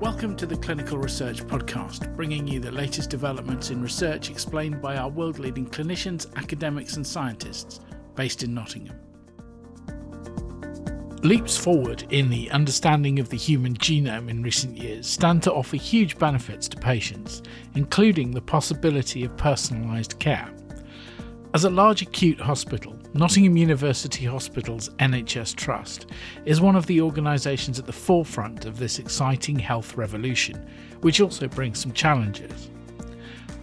Welcome to the Clinical Research Podcast, bringing you the latest developments in research explained by our world leading clinicians, academics, and scientists based in Nottingham. Leaps forward in the understanding of the human genome in recent years stand to offer huge benefits to patients, including the possibility of personalised care. As a large acute hospital, Nottingham University Hospital's NHS Trust is one of the organisations at the forefront of this exciting health revolution, which also brings some challenges.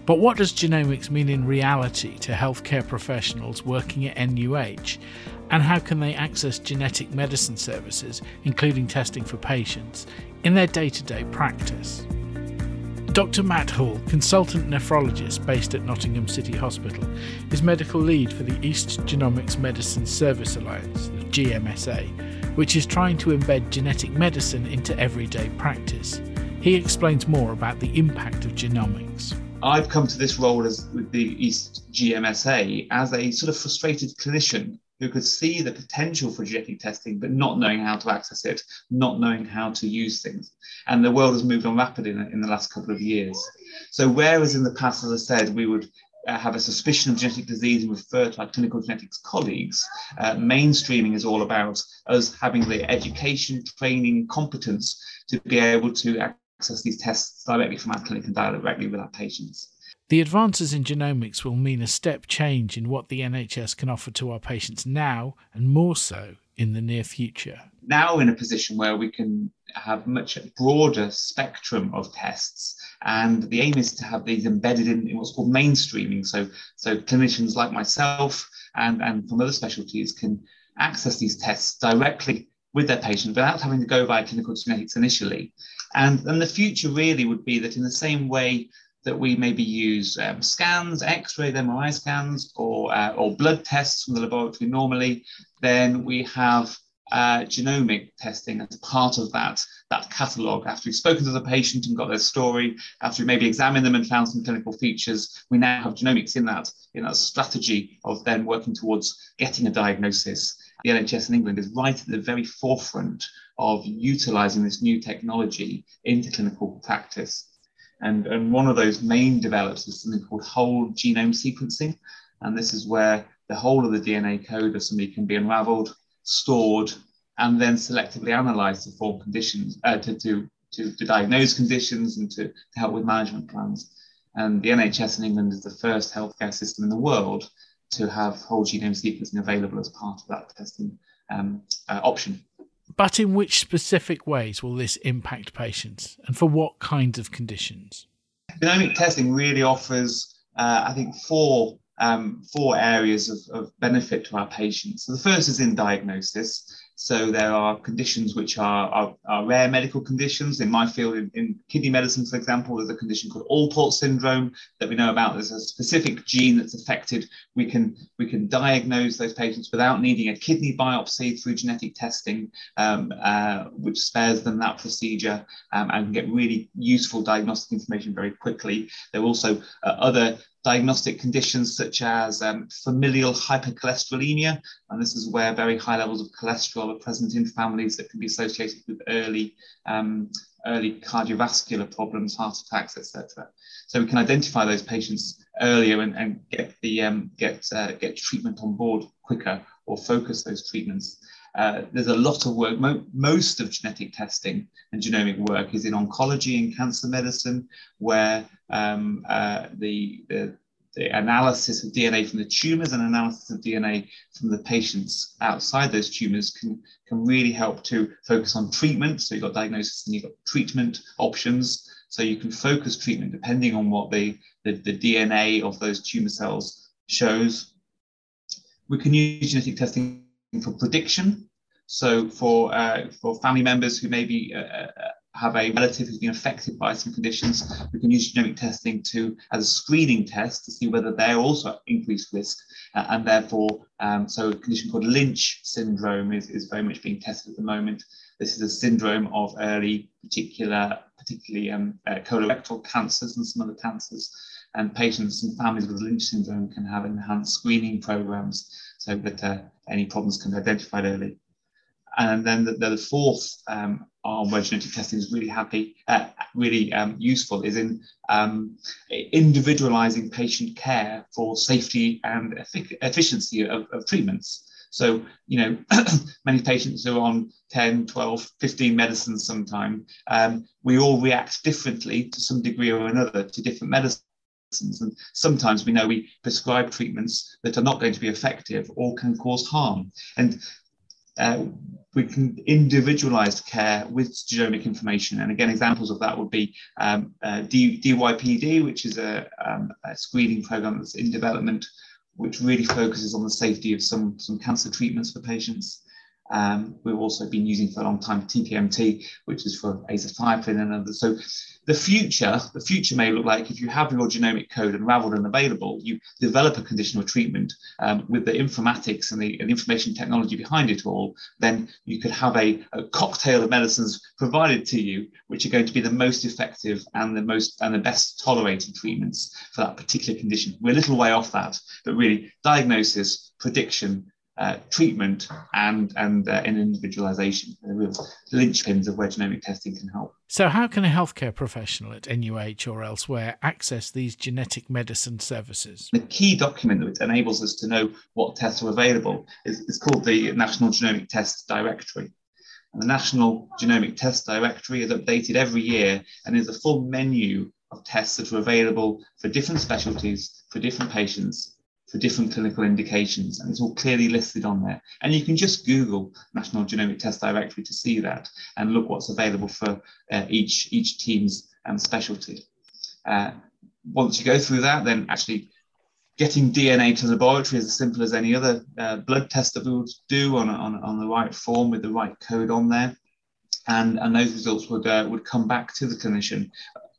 But what does genomics mean in reality to healthcare professionals working at NUH? And how can they access genetic medicine services, including testing for patients, in their day to day practice? Dr. Matt Hall, consultant nephrologist based at Nottingham City Hospital, is medical lead for the East Genomics Medicine Service Alliance, the GMSA, which is trying to embed genetic medicine into everyday practice. He explains more about the impact of genomics. I've come to this role as with the East GMSA as a sort of frustrated clinician who could see the potential for genetic testing, but not knowing how to access it, not knowing how to use things. And the world has moved on rapidly in, in the last couple of years. So, whereas in the past, as I said, we would uh, have a suspicion of genetic disease and refer to our clinical genetics colleagues, uh, mainstreaming is all about us having the education, training, competence to be able to access these tests directly from our clinic and directly with our patients. The advances in genomics will mean a step change in what the NHS can offer to our patients now, and more so in the near future. Now, in a position where we can have much broader spectrum of tests, and the aim is to have these embedded in, in what's called mainstreaming. So, so clinicians like myself and, and from other specialties can access these tests directly with their patient without having to go via clinical genetics initially. And, and the future really would be that in the same way that we maybe use um, scans, X-ray, MRI scans, or, uh, or blood tests from the laboratory normally, then we have uh, genomic testing as part of that, that catalogue. After we've spoken to the patient and got their story, after we maybe examined them and found some clinical features, we now have genomics in that, in that strategy of then working towards getting a diagnosis. The NHS in England is right at the very forefront of utilising this new technology into clinical practice. And, and one of those main develops is something called whole genome sequencing. And this is where the whole of the DNA code of somebody can be unraveled, stored, and then selectively analyzed to form conditions, uh, to, to, to, to, diagnose conditions and to, to help with management plans. And the NHS in England is the first healthcare system in the world to have whole genome sequencing available as part of that testing um, uh, option. But in which specific ways will this impact patients and for what kinds of conditions? Genomic testing really offers, uh, I think, four, um, four areas of, of benefit to our patients. So the first is in diagnosis. So there are conditions which are, are, are rare medical conditions. In my field, in, in, kidney medicine, for example, there's a condition called Alport syndrome that we know about. There's a specific gene that's affected. We can we can diagnose those patients without needing a kidney biopsy through genetic testing, um, uh, which spares them that procedure um, and get really useful diagnostic information very quickly. There are also uh, other diagnostic conditions such as um, familial hypercholesterolemia, and this is where very high levels of cholesterol are present in families that can be associated with early, um, early cardiovascular problems, heart attacks, etc. So we can identify those patients earlier and, and get the um, get uh, get treatment on board quicker or focus those treatments. Uh, there's a lot of work. Mo- most of genetic testing and genomic work is in oncology and cancer medicine, where um, uh, the, the, the analysis of DNA from the tumors and analysis of DNA from the patients outside those tumors can, can really help to focus on treatment. So you've got diagnosis and you've got treatment options. So you can focus treatment depending on what the, the, the DNA of those tumor cells shows. We can use genetic testing for prediction. So for uh, for family members who maybe uh, uh, have a relative who's been affected by some conditions, we can use genomic testing to as a screening test to see whether they're also at increased risk, uh, and therefore, um, so a condition called Lynch syndrome is, is very much being tested at the moment. This is a syndrome of early, particular, particularly um, uh, colorectal cancers and some other cancers. And patients and families with Lynch syndrome can have enhanced screening programs so that uh, any problems can be identified early. And then the, the fourth um, on where genetic testing is really happy, uh, really um, useful is in um, individualizing patient care for safety and efficiency of, of treatments. So, you know, many patients are on 10, 12, 15 medicines sometimes. Um, we all react differently to some degree or another to different medicines. And sometimes we know we prescribe treatments that are not going to be effective or can cause harm. And uh, we can individualize care with genomic information. And again, examples of that would be um, uh, DPYD, which is a, um, a, screening program that's in development, which really focuses on the safety of some, some cancer treatments for patients. Um, we've also been using for a long time TPMT, which is for azathioprine and others. So the future, the future may look like if you have your genomic code unraveled and available, you develop a condition or treatment um, with the informatics and the, and information technology behind it all, then you could have a, a, cocktail of medicines provided to you, which are going to be the most effective and the most and the best tolerated treatments for that particular condition. We're a little way off that, but really diagnosis, prediction, uh, treatment and and uh, in individualization, the real linchpins of where genomic testing can help. So, how can a healthcare professional at NUH or elsewhere access these genetic medicine services? The key document that enables us to know what tests are available is, is called the National Genomic Test Directory. And the National Genomic Test Directory is updated every year and is a full menu of tests that are available for different specialties, for different patients, for different clinical indications, and it's all clearly listed on there. And you can just Google National Genomic Test Directory to see that and look what's available for uh, each each team's um, specialty. Uh, once you go through that, then actually getting DNA to the laboratory is as simple as any other uh, blood test that we would do on, on, on the right form with the right code on there. And, and those results would, uh, would come back to the clinician,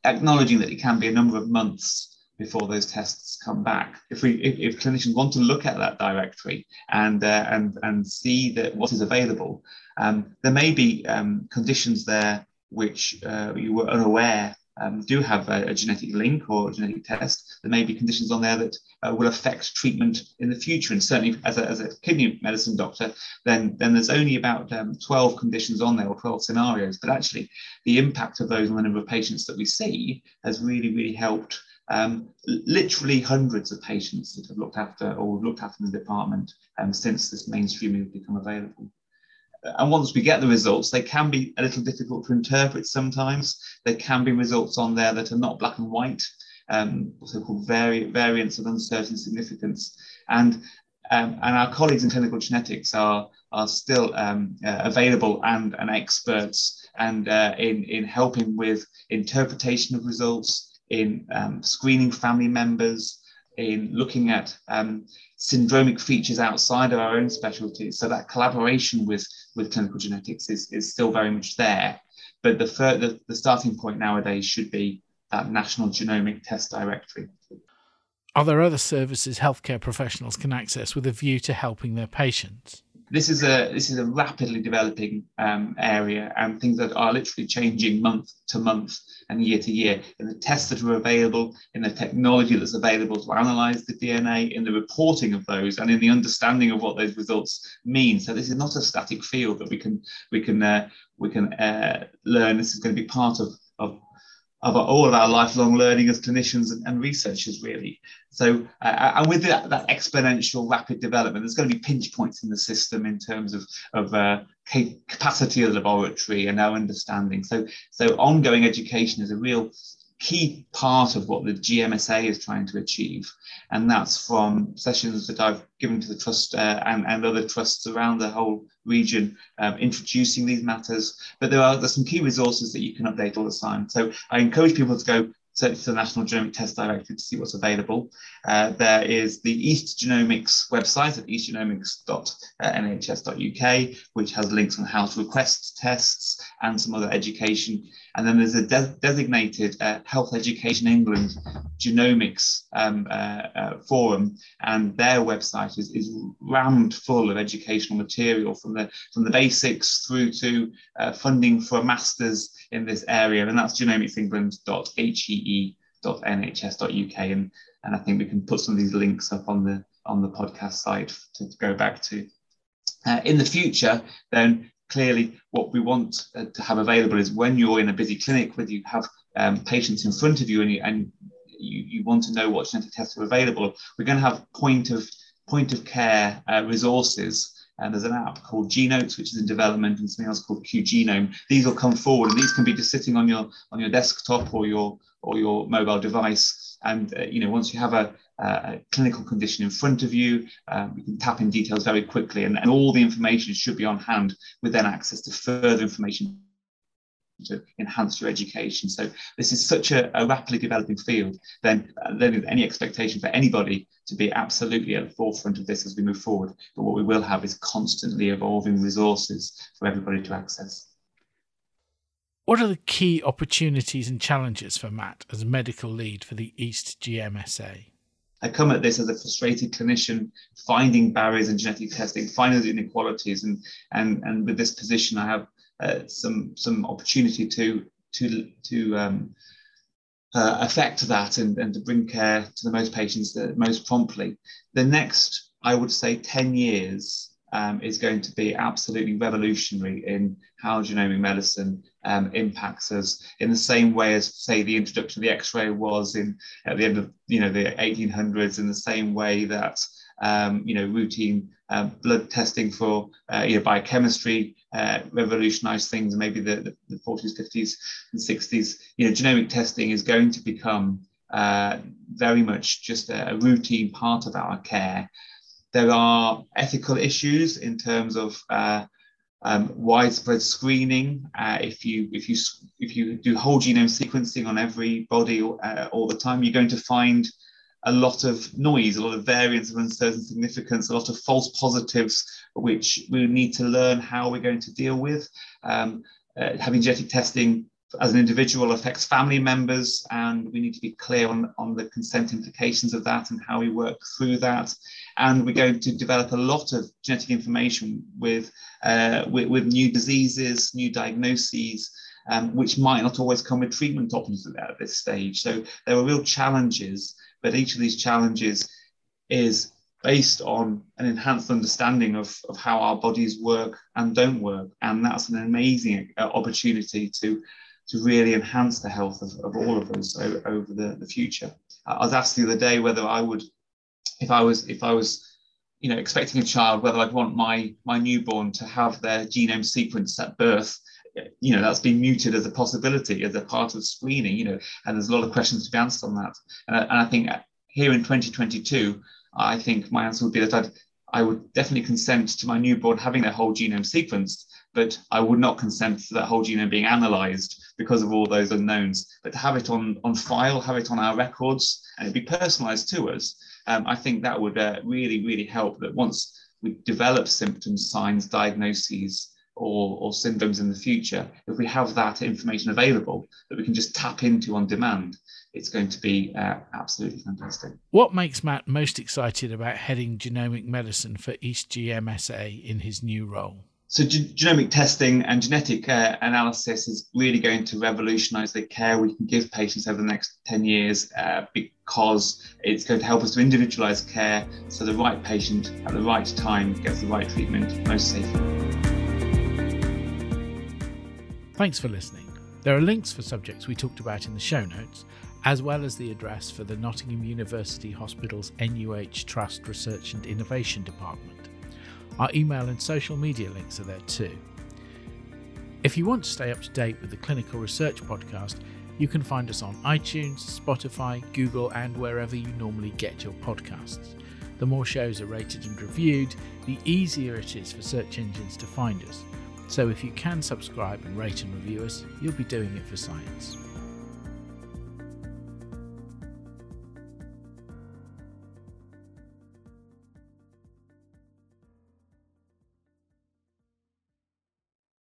acknowledging that it can be a number of months before those tests come back. If we if, if clinicians want to look at that directory and uh, and and see that what is available, um, there may be um, conditions there which uh, you were unaware um, do have a, a, genetic link or a genetic test. There may be conditions on there that uh, will affect treatment in the future. And certainly, as a, as a kidney medicine doctor, then then there's only about um, 12 conditions on there or 12 scenarios. But actually, the impact of those on the number of patients that we see has really really helped um, literally hundreds of patients that have looked after or looked after in the department um, since this mainstreaming has become available. And once we get the results, they can be a little difficult to interpret sometimes. There can be results on there that are not black and white, um, so-called vari variants of uncertain significance. And, um, and our colleagues in clinical genetics are, are still um, uh, available and, and experts and uh, in, in helping with interpretation of results, in um, screening family members, in looking at um, syndromic features outside of our own specialties. So that collaboration with, with clinical genetics is, is still very much there. But the, the, the starting point nowadays should be that National Genomic Test Directory. Are there other services healthcare professionals can access with a view to helping their patients? This is a this is a rapidly developing um, area and things that are literally changing month to month and year to year. In the tests that are available in the technology that's available to analyze the dna in the reporting of those and in the understanding of what those results mean. So this is not a static field that we can we can uh, we can uh, learn. This is going to be part of of of all of our lifelong learning as clinicians and, and researchers, really. So, uh, and with that, that, exponential rapid development, there's going to be pinch points in the system in terms of, of uh, capacity of the laboratory and our understanding. So, so ongoing education is a real key part of what the GMSA is trying to achieve. And that's from sessions that I've given to the trust uh, and, and other trusts around the whole region, um, introducing these matters. But there are there's some key resources that you can update all the time. So I encourage people to go search the National Genomic Test Directory to see what's available. Uh, there is the East Genomics website at eastgenomics.nhs.uk, which has links on how to request tests and some other education. And then there's a de designated uh, Health Education England Genomics um, uh, uh forum, and their website is, is rammed full of educational material from the from the basics through to uh, funding for a master's in this area, and that's genomicsengland.hee.nhs.uk. And, and I think we can put some of these links up on the on the podcast site to, go back to. Uh, in the future, then clearly what we want uh, to have available is when you're in a busy clinic, whether you have um, patients in front of you and, you and you, you want to know what genetic tests are available, we're going to have point of point of care uh, resources. And there's an app called Genotes, which is in development, and something else called QGenome. These will come forward, and these can be just sitting on your on your desktop or your or your mobile device. And uh, you know, once you have a, a, clinical condition in front of you, um, you can tap in details very quickly, and, and all the information should be on hand with then access to further information to enhance your education. So this is such a, a rapidly developing field. Then uh, there is any expectation for anybody to be absolutely at the forefront of this as we move forward. But what we will have is constantly evolving resources for everybody to access. What are the key opportunities and challenges for Matt as medical lead for the East GMSA? I come at this as a frustrated clinician, finding barriers in genetic testing, finding the inequalities, and and and with this position, I have uh, some some opportunity to to to um, uh, affect that and, and to bring care to the most patients the most promptly. The next, I would say, 10 years um, is going to be absolutely revolutionary in how genomic medicine um, impacts us in the same way as, say, the introduction of the X-ray was in at the end of you know the 1800s, in the same way that um, you know routine uh, blood testing for uh, you know, biochemistry uh, revolutionized things maybe the, the, the, 40s, 50s, and 60s. You know, genomic testing is going to become uh, very much just a, a, routine part of our care. There are ethical issues in terms of uh, um, widespread screening. Uh, if you if you if you do whole genome sequencing on every everybody all the time, you're going to find a lot of noise, a lot of variance of uncertain significance, a lot of false positives, which we need to learn how we're going to deal with. Um, uh, having genetic testing as an individual affects family members, and we need to be clear on, on the consent implications of that and how we work through that. And we're going to develop a lot of genetic information with, uh, with, with new diseases, new diagnoses, um, which might not always come with treatment options at this stage. So there are real challenges but each of these challenges is based on an enhanced understanding of, of how our bodies work and don't work. And that's an amazing uh, opportunity to, to really enhance the health of, of all of us over, over the, the future. I was asked the other day whether I would, if I was, if I was, you know, expecting a child, whether I'd want my, my newborn to have their genome sequenced at birth you know that's been muted as a possibility as a part of screening you know and there's a lot of questions to be answered on that. And, and i think here in 2022 i think my answer would be that I'd, i would definitely consent to my newborn having their whole genome sequenced but i would not consent to that whole genome being analyzed because of all those unknowns. But to have it on on file have it on our records and it be personalized to us um, i think that would uh, really really help that once we develop symptoms signs diagnoses or, or syndromes in the future, if we have that information available that we can just tap into on demand, it's going to be uh, absolutely fantastic. What makes Matt most excited about heading genomic medicine for East GMSA in his new role? So, ge- genomic testing and genetic uh, analysis is really going to revolutionize the care we can give patients over the next 10 years uh, because it's going to help us to individualize care so the right patient at the right time gets the right treatment most safely. Thanks for listening. There are links for subjects we talked about in the show notes, as well as the address for the Nottingham University Hospital's NUH Trust Research and Innovation Department. Our email and social media links are there too. If you want to stay up to date with the Clinical Research Podcast, you can find us on iTunes, Spotify, Google, and wherever you normally get your podcasts. The more shows are rated and reviewed, the easier it is for search engines to find us. So if you can subscribe and rate and review us, you'll be doing it for science.